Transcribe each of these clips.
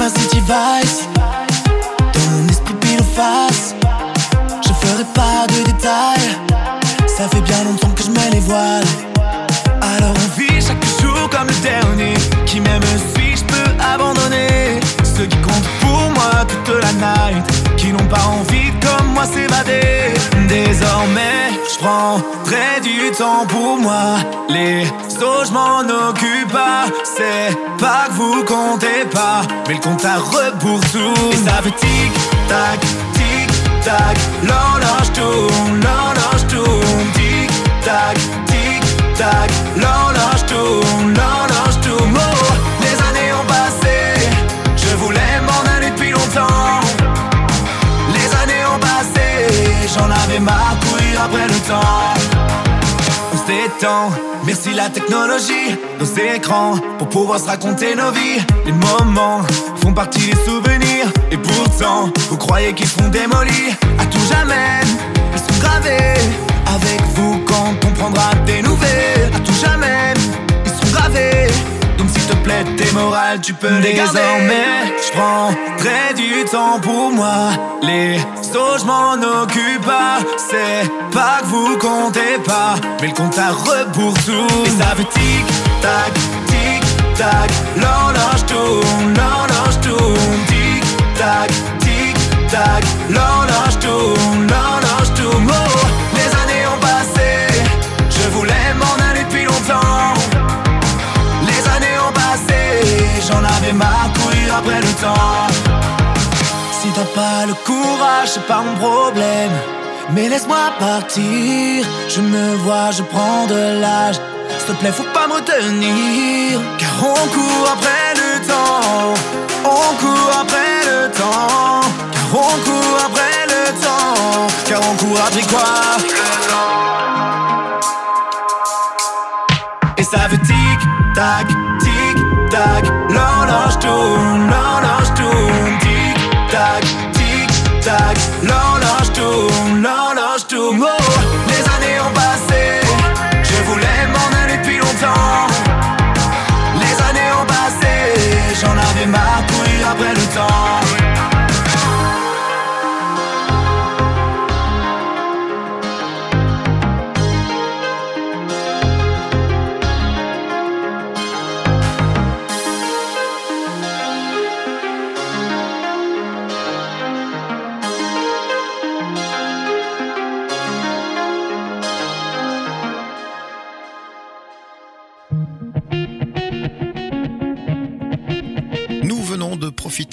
comme un city vice. Dans mon esprit pile face. Je ferai pas de détails. Ça fait bien longtemps que je mets les voiles. Prendrai du temps pour moi. Les autres, je m'en occupe pas. C'est pas que vous comptez pas. Mais le compte à rebours tout. Et ça fait tic, tac, tic, tac. L'horloge tourne, l'horloge tourne. Tic, tac, tic, tac. La technologie, nos écrans, pour pouvoir se raconter nos vies. Les moments font partie des souvenirs, et pourtant, vous croyez qu'ils seront démolis. À tout jamais, ils sont gravés. Tu peux les garder. Désormais, je prendrai du temps pour moi. Les autres, je m'en occupe pas. C'est pas que vous comptez pas, mais le compte à rebours tout. Et ça fait tic, tac, tic, tac. L'horloge tourne, l'horloge tourne. Tic, tac, tic, tac. L'horloge tourne, c'est pas mon problème. Mais laisse-moi partir, je me vois, je prends de l'âge. S'il te plaît, faut pas me retenir. Car on court après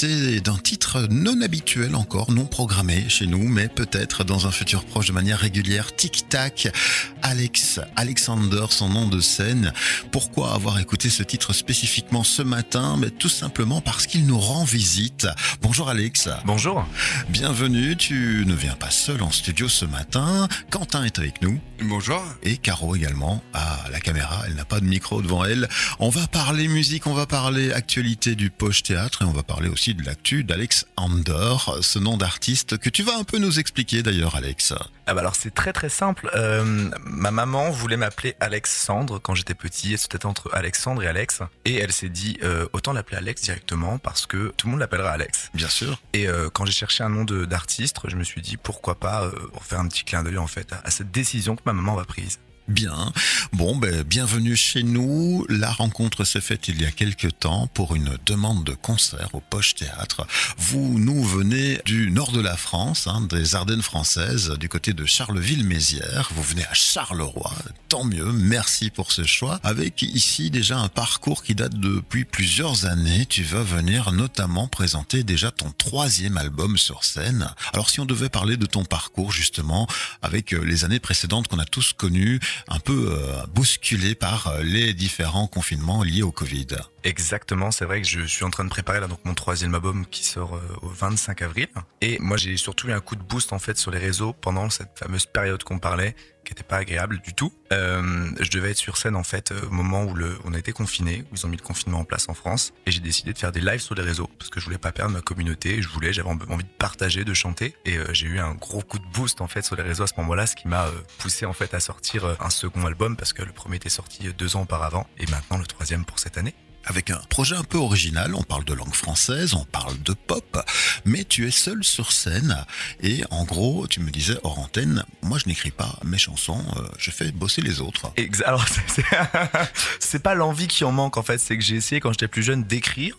d'un titre non habituel encore, non programmé chez nous, mais peut-être dans un futur proche de manière régulière. Tic Tac, Alex, Alexander, son nom de scène. Pourquoi avoir écouté ce titre spécifiquement ce matin? Mais tout simplement parce qu'il nous rend visite. Bonjour Alex. Bonjour. Bienvenue, tu ne viens pas seul en studio ce matin. Quentin est avec nous. Bonjour. Et Caro également à la caméra, elle n'a pas de micro devant elle. On va parler musique, on va parler actualité du Poche Théâtre et on va parler aussi de l'actu d'Alex Andor, ce nom d'artiste que tu vas un peu nous expliquer d'ailleurs Alex. Ah bah alors c'est très très simple. Euh, ma maman voulait m'appeler Alexandre quand j'étais petit. Elle s'était entre Alexandre et Alex. Et elle s'est dit euh, autant l'appeler Alex directement parce que tout le monde l'appellera Alex. Bien sûr. Et euh, quand j'ai cherché un nom de- d'artiste, je me suis dit pourquoi pas euh, faire un petit clin d'œil en fait à, à cette décision que ma maman a prise. Bien. Bon, ben, bienvenue chez nous. La rencontre s'est faite il y a quelques temps pour une demande de concert au Poche Théâtre. Vous nous venez du nord de la France, hein, des Ardennes françaises, du côté de Charleville-Mézières. Vous venez à Charleroi. Tant mieux. Merci pour ce choix. Avec ici déjà un parcours qui date depuis plusieurs années. Tu vas venir notamment présenter déjà ton troisième album sur scène. Alors si on devait parler de ton parcours justement avec les années précédentes qu'on a tous connues, un peu euh, bousculées par euh, les différents confinements liés au Covid. Exactement, c'est vrai que je suis en train de préparer là donc mon troisième album qui sort euh, au 25 avril. Et moi j'ai surtout eu un coup de boost en fait sur les réseaux pendant cette fameuse période qu'on parlait, qui était pas agréable du tout. Euh, je devais être sur scène en fait euh, au moment où on a été confiné, où ils ont mis le confinement en place en France, et j'ai décidé de faire des lives sur les réseaux parce que je voulais pas perdre ma communauté, je voulais, j'avais envie de partager, de chanter, et j'ai eu un gros coup de boost en fait sur les réseaux à ce moment-là, ce qui m'a poussé en fait à sortir un second album parce que le premier était sorti deux ans auparavant, et maintenant le troisième pour cette année. Avec un projet un peu original. On parle de langue française, on parle de pop, mais tu es seul sur scène et en gros, tu me disais hors antenne, moi je n'écris pas mes chansons, euh, je fais bosser les autres. Alors c'est pas l'envie qui en manque en fait, c'est que j'ai essayé quand j'étais plus jeune d'écrire,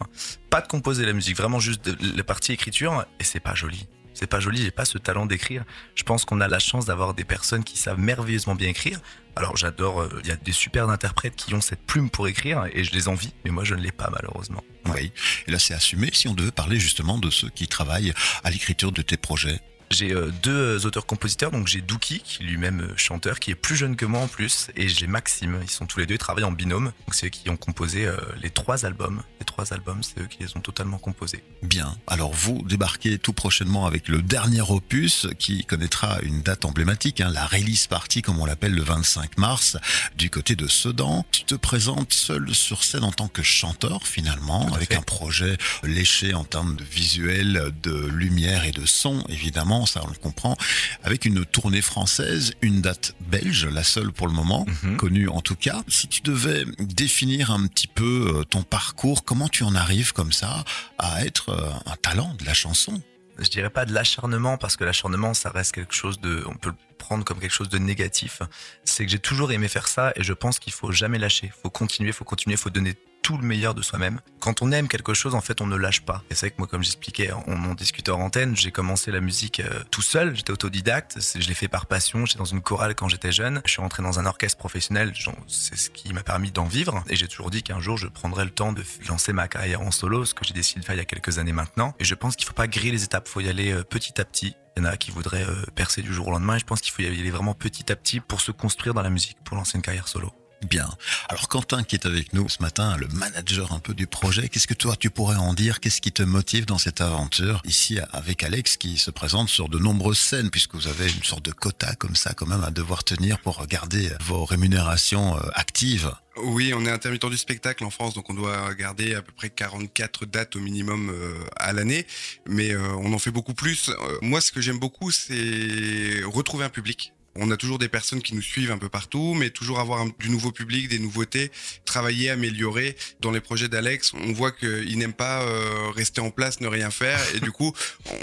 pas de composer la musique, vraiment juste de, la partie écriture et c'est pas joli c'est pas joli, j'ai pas ce talent d'écrire. Je pense qu'on a la chance d'avoir des personnes qui savent merveilleusement bien écrire. Alors j'adore, euh, il y a des super interprètes qui ont cette plume pour écrire et je les envie, mais moi je ne l'ai pas malheureusement. Oui, et là c'est assumé si on devait parler justement de ceux qui travaillent à l'écriture de tes projets. J'ai euh, deux auteurs-compositeurs, donc j'ai Dookie, qui lui-même euh, chanteur, qui est plus jeune que moi en plus, et j'ai Maxime. Ils sont tous les deux, ils travaillent en binôme. Donc c'est eux qui ont composé euh, les trois albums. Les trois albums, c'est eux qui les ont totalement composés. Bien. Alors vous débarquez tout prochainement avec le dernier opus qui connaîtra une date emblématique, hein, la release party comme on l'appelle le 25 mars, du côté de Sedan. Tu te présentes seul sur scène en tant que chanteur finalement, avec un projet léché en termes de visuel, de lumière et de son évidemment ça on le comprend, avec une tournée française, une date belge, la seule pour le moment, mhm. connue en tout cas. Si tu devais définir un petit peu euh, ton parcours, comment tu en arrives comme ça à être euh, un talent de la chanson? Je dirais pas de l'acharnement parce que l'acharnement ça reste quelque chose de on peut le prendre comme quelque chose de négatif c'est que j'ai toujours aimé faire ça et je pense qu'il faut jamais lâcher faut continuer faut continuer faut donner tout le meilleur de soi-même. Quand on aime quelque chose, en fait, on ne lâche pas. Et c'est vrai que moi, comme j'expliquais, on en discutait en antenne, j'ai commencé la musique euh, tout seul, j'étais autodidacte, je l'ai fait par passion, j'étais dans une chorale quand j'étais jeune, je suis rentré dans un orchestre professionnel, c'est ce qui m'a permis d'en vivre, et j'ai toujours dit qu'un jour, je prendrais le temps de lancer ma carrière en solo, ce que j'ai décidé de faire il y a quelques années maintenant. Et je pense qu'il faut pas griller les étapes, faut y aller euh, petit à petit. Il y en a qui voudraient euh, percer du jour au lendemain, et je pense qu'il faut y aller vraiment petit à petit pour se construire dans la musique, pour lancer une carrière solo. Bien. Alors Quentin qui est avec nous ce matin, le manager un peu du projet, qu'est-ce que toi tu pourrais en dire? Qu'est-ce qui te motive dans cette aventure? Ici avec Alex qui se présente sur de nombreuses scènes puisque vous avez une sorte de quota comme ça quand même à devoir tenir pour garder vos rémunérations euh, actives. Oui, on est intermittent du spectacle en France, donc on doit garder à peu près 44 dates au minimum euh, à l'année, mais euh, on en fait beaucoup plus. moi, ce que j'aime beaucoup, c'est retrouver un public on a toujours des personnes qui nous suivent un peu partout, mais toujours avoir du nouveau public, des nouveautés, travailler, améliorer. Dans les projets d'Alex, on voit qu'il n'aime pas euh, rester en place, ne rien faire, et du coup,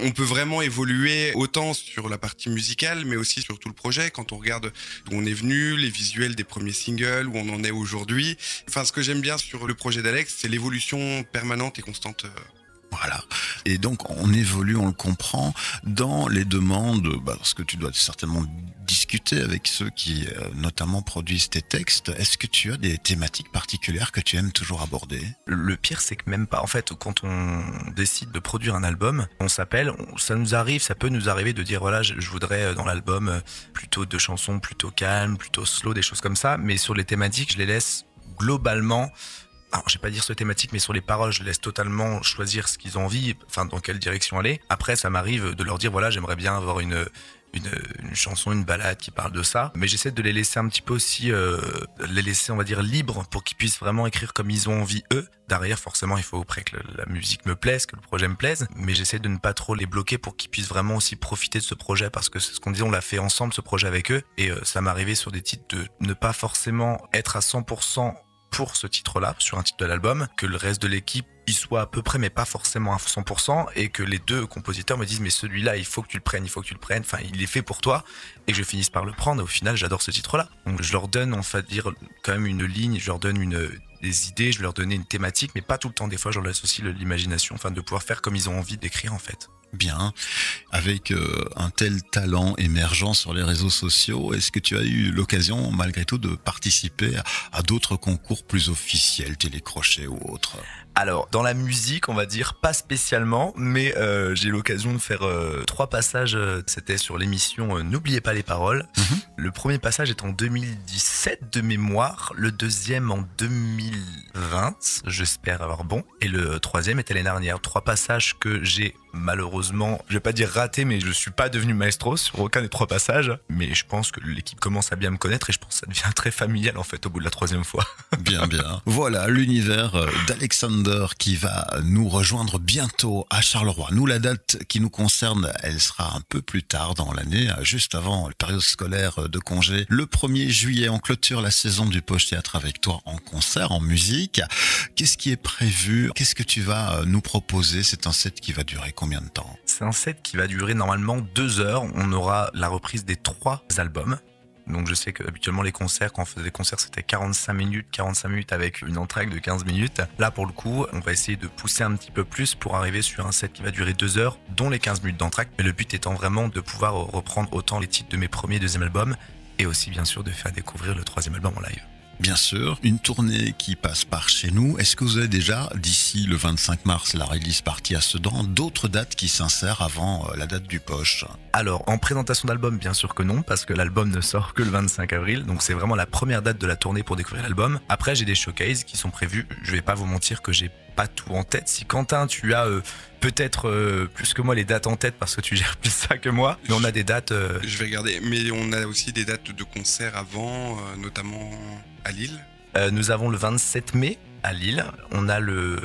on peut vraiment évoluer autant sur la partie musicale, mais aussi sur tout le projet. Quand on regarde d'où on est venu, les visuels des premiers singles, où on en est aujourd'hui. Enfin, ce que j'aime bien sur le projet d'Alex, c'est l'évolution permanente et constante. Voilà. Et donc on évolue, on le comprend, dans les demandes, bah, parce que tu dois certainement discuter avec ceux qui euh, notamment produisent tes textes. Est-ce que tu as des thématiques particulières que tu aimes toujours aborder? Le pire, c'est que même pas. En fait, quand on décide de produire un album, on s'appelle, ça nous arrive, ça peut nous arriver de dire voilà, je, voudrais euh, dans l'album euh, plutôt de chansons plutôt calmes, plutôt slow, des choses comme ça. Mais sur les thématiques, je les laisse globalement alors je vais pas dire sur thématique, mais sur les paroles, je laisse totalement choisir ce qu'ils ont envie, enfin dans quelle direction aller. Après, ça m'arrive de leur dire voilà, j'aimerais bien avoir une une, chanson, une balade qui parle de ça. Mais j'essaie de les laisser un petit peu aussi, euh, les laisser, on va dire, libres pour qu'ils puissent vraiment écrire comme ils ont envie eux. Derrière, forcément, il faut après que la musique me plaise, que le projet me plaise. Mais j'essaie de ne pas trop les bloquer pour qu'ils puissent vraiment aussi profiter de ce projet parce que c'est ce qu'on dit, on l'a fait ensemble, ce projet avec eux. Et euh, ça arrivé sur des titres de ne pas forcément être à 100% pour ce titre-là, sur un titre de l'album, que le reste de l'équipe y soit à peu près, mais pas forcément à 100%, et que les deux compositeurs me disent, mais celui-là, il faut que tu le prennes, il faut que tu le prennes, enfin, il est fait pour toi, et que je finisse par le prendre, et au final, j'adore ce titre-là. Donc, je leur donne, on va dire, quand même une ligne, je leur donne une, des idées, je leur donne une thématique, mais pas tout le temps. Des fois, je leur laisse aussi l'imagination, enfin, de pouvoir faire comme ils ont envie d'écrire, en fait bien avec euh, un tel talent émergent sur les réseaux sociaux Est-ce que tu as eu l'occasion malgré tout de participer à, d'autres concours plus officiels, télécrochets ou autres? Alors, dans la musique, on va dire pas spécialement, mais euh, j'ai eu l'occasion de faire euh, trois passages. C'était sur l'émission N'oubliez pas les paroles. Mhm. Le premier passage est en 2017 de mémoire, le deuxième en 2020, j'espère avoir bon, et le troisième était l'année dernière. Trois passages que j'ai malheureusement, je vais pas dire raté, mais je suis pas devenu maestro sur aucun des trois passages. Mais je pense que l'équipe commence à bien me connaître et je pense que ça devient très familial en fait au bout de la troisième fois. bien, bien. Voilà l'univers euh, d'Alexandre Alexander qui va nous rejoindre bientôt à Charleroi. Nous, la date qui nous concerne, elle sera un peu plus tard dans l'année, juste avant la période scolaire de congé. Le 1er juillet, on clôture la saison du Poche Théâtre avec toi en concert, en musique. Qu'est-ce qui est prévu? Qu'est-ce que tu vas nous proposer? C'est un set qui va durer combien C'est un set qui va durer normalement deux heures. On aura la reprise des trois albums. Donc je sais que habituellement les concerts, quand on faisait des concerts, c'était 45 minutes, 45 minutes avec une entracte de 15 minutes. Là pour le coup, on va essayer de pousser un petit peu plus pour arriver sur un set qui va durer 2 heures, dont les 15 minutes d'entracte. Mais le but étant vraiment de pouvoir reprendre autant les titres de mes premiers et deuxième albums, et aussi bien sûr de faire découvrir le troisième album en live. Bien sûr, une tournée qui passe par chez nous. Est-ce que vous avez déjà, d'ici le 25 mars, la release partie à Sedan, d'autres dates qui s'insèrent avant euh, la date du poche? Alors, en présentation d'album, bien sûr que non, parce que l'album ne sort que le 25 avril, donc c'est vraiment la première date de la tournée pour découvrir l'album. Après, j'ai des showcases qui sont prévus. Je vais pas vous mentir que j'ai pas tout en tête. Si Quentin, tu as euh, peut-être euh, plus que moi les dates en tête parce que tu gères plus ça que moi, mais on a des dates. Je vais regarder, mais on a aussi des dates de concert avant, notamment à Lille euh, Nous avons le 27 mai à Lille. On a le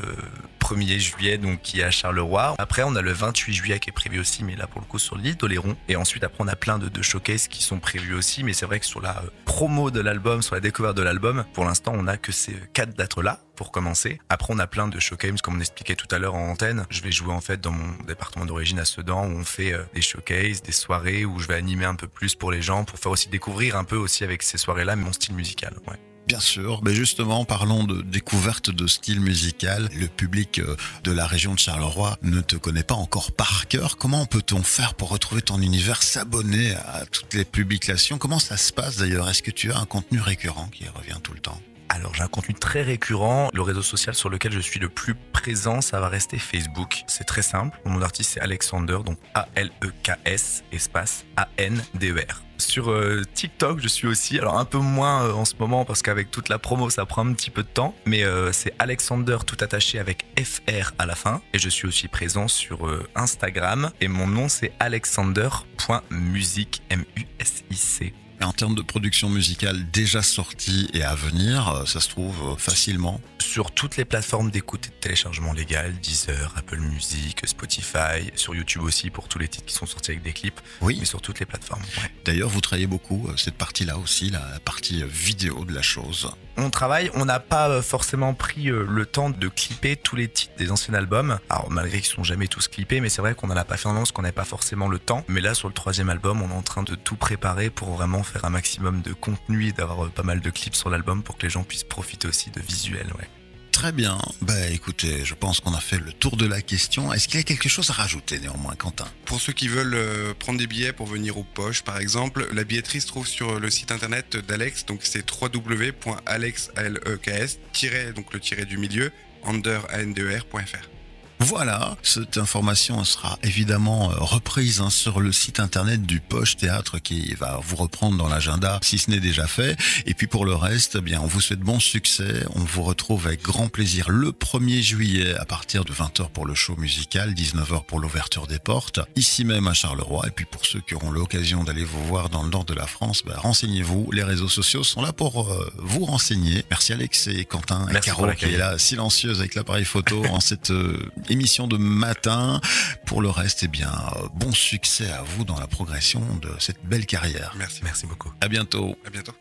1er juillet donc qui est à Charleroi. Après on a le 28 juillet qui est prévu aussi mais là pour le coup sur l'île d'Oléron. Et ensuite après on a plein de, de showcases qui sont prévus aussi mais c'est vrai que sur la euh, promo de l'album, sur la découverte de l'album, pour l'instant on a que ces quatre dates là pour commencer. Après on a plein de showcases comme on expliquait tout à l'heure en antenne. Je vais jouer en fait dans mon département d'origine à Sedan où on fait euh, des showcases, des soirées où je vais animer un peu plus pour les gens pour faire aussi découvrir un peu aussi avec ces soirées là mon style musical. Ouais. Bien sûr, mais justement, parlons de découverte de style musical. Le public euh, de la région de Charleroi ne te connaît pas encore par cœur. Comment peut-on faire pour retrouver ton univers, s'abonner à toutes les publications? Comment ça se passe d'ailleurs? Est-ce que tu as un contenu récurrent qui revient tout le temps? Alors j'ai un contenu très récurrent. Le réseau social sur lequel je suis le plus présent, ça va rester Facebook. C'est très simple. Mon artiste c'est Alexander, donc A-L-E-K-S, espace A-N-D-E-R. Sur euh, TikTok, je suis aussi, alors un peu moins euh, en ce moment parce qu'avec toute la promo, ça prend un petit peu de temps, mais euh, c'est Alexander tout attaché avec FR à la fin. Et je suis aussi présent sur Instagram et mon nom c'est alexander.music, M-U-S-I-C en termes de production musicale déjà sortie et à venir, euh, ça se trouve euh, facilement Sur toutes les plateformes d'écoute et de téléchargement légal, Deezer, Apple Music, Spotify, sur YouTube aussi pour tous les titres qui sont sortis avec des clips. Oui. Mais sur toutes les plateformes. D'ailleurs, vous travaillez beaucoup euh, cette partie-là aussi, la partie vidéo de la chose. On travaille, on n'a pas forcément pris le temps de clipper tous les titres des anciens albums. Alors malgré qu'ils sont jamais tous clippés, mais c'est vrai qu'on n'en a pas fait un parce qu'on n'avait pas forcément le temps. Mais là, sur le troisième album, on est en train de tout préparer pour vraiment faire un maximum de contenu et d'avoir euh, pas mal de clips sur l'album pour que les gens puissent profiter aussi de visuels. Ouais. Très bien. Bah écoutez, je pense qu'on a fait le tour de la question. Est-ce qu'il y a quelque chose à rajouter néanmoins, Quentin? Pour ceux qui veulent euh, prendre des billets pour venir aux poches, par exemple, la billetterie se trouve sur le site internet d'Alex, donc c'est www.alex, e donc le tiré du milieu, under, voilà, cette information sera évidemment euh, reprise hein, sur le site internet du Poche Théâtre qui va vous reprendre dans l'agenda si ce n'est déjà fait. Et puis pour le reste, eh bien on vous souhaite bon succès. On vous retrouve avec grand plaisir le 1er juillet à partir de 20h pour le show musical, 19h pour l'ouverture des portes, ici même à Charleroi. Et puis pour ceux qui auront l'occasion d'aller vous voir dans le nord de la France, ben, renseignez-vous. Les réseaux sociaux sont là pour euh, vous renseigner. Merci Alex et Quentin et Caro qui est là silencieuse avec l'appareil photo en cette euh, émission de matin. Pour le reste, eh bien, bon succès à vous dans la progression de cette belle carrière. Merci. Merci beaucoup. À bientôt. À bientôt.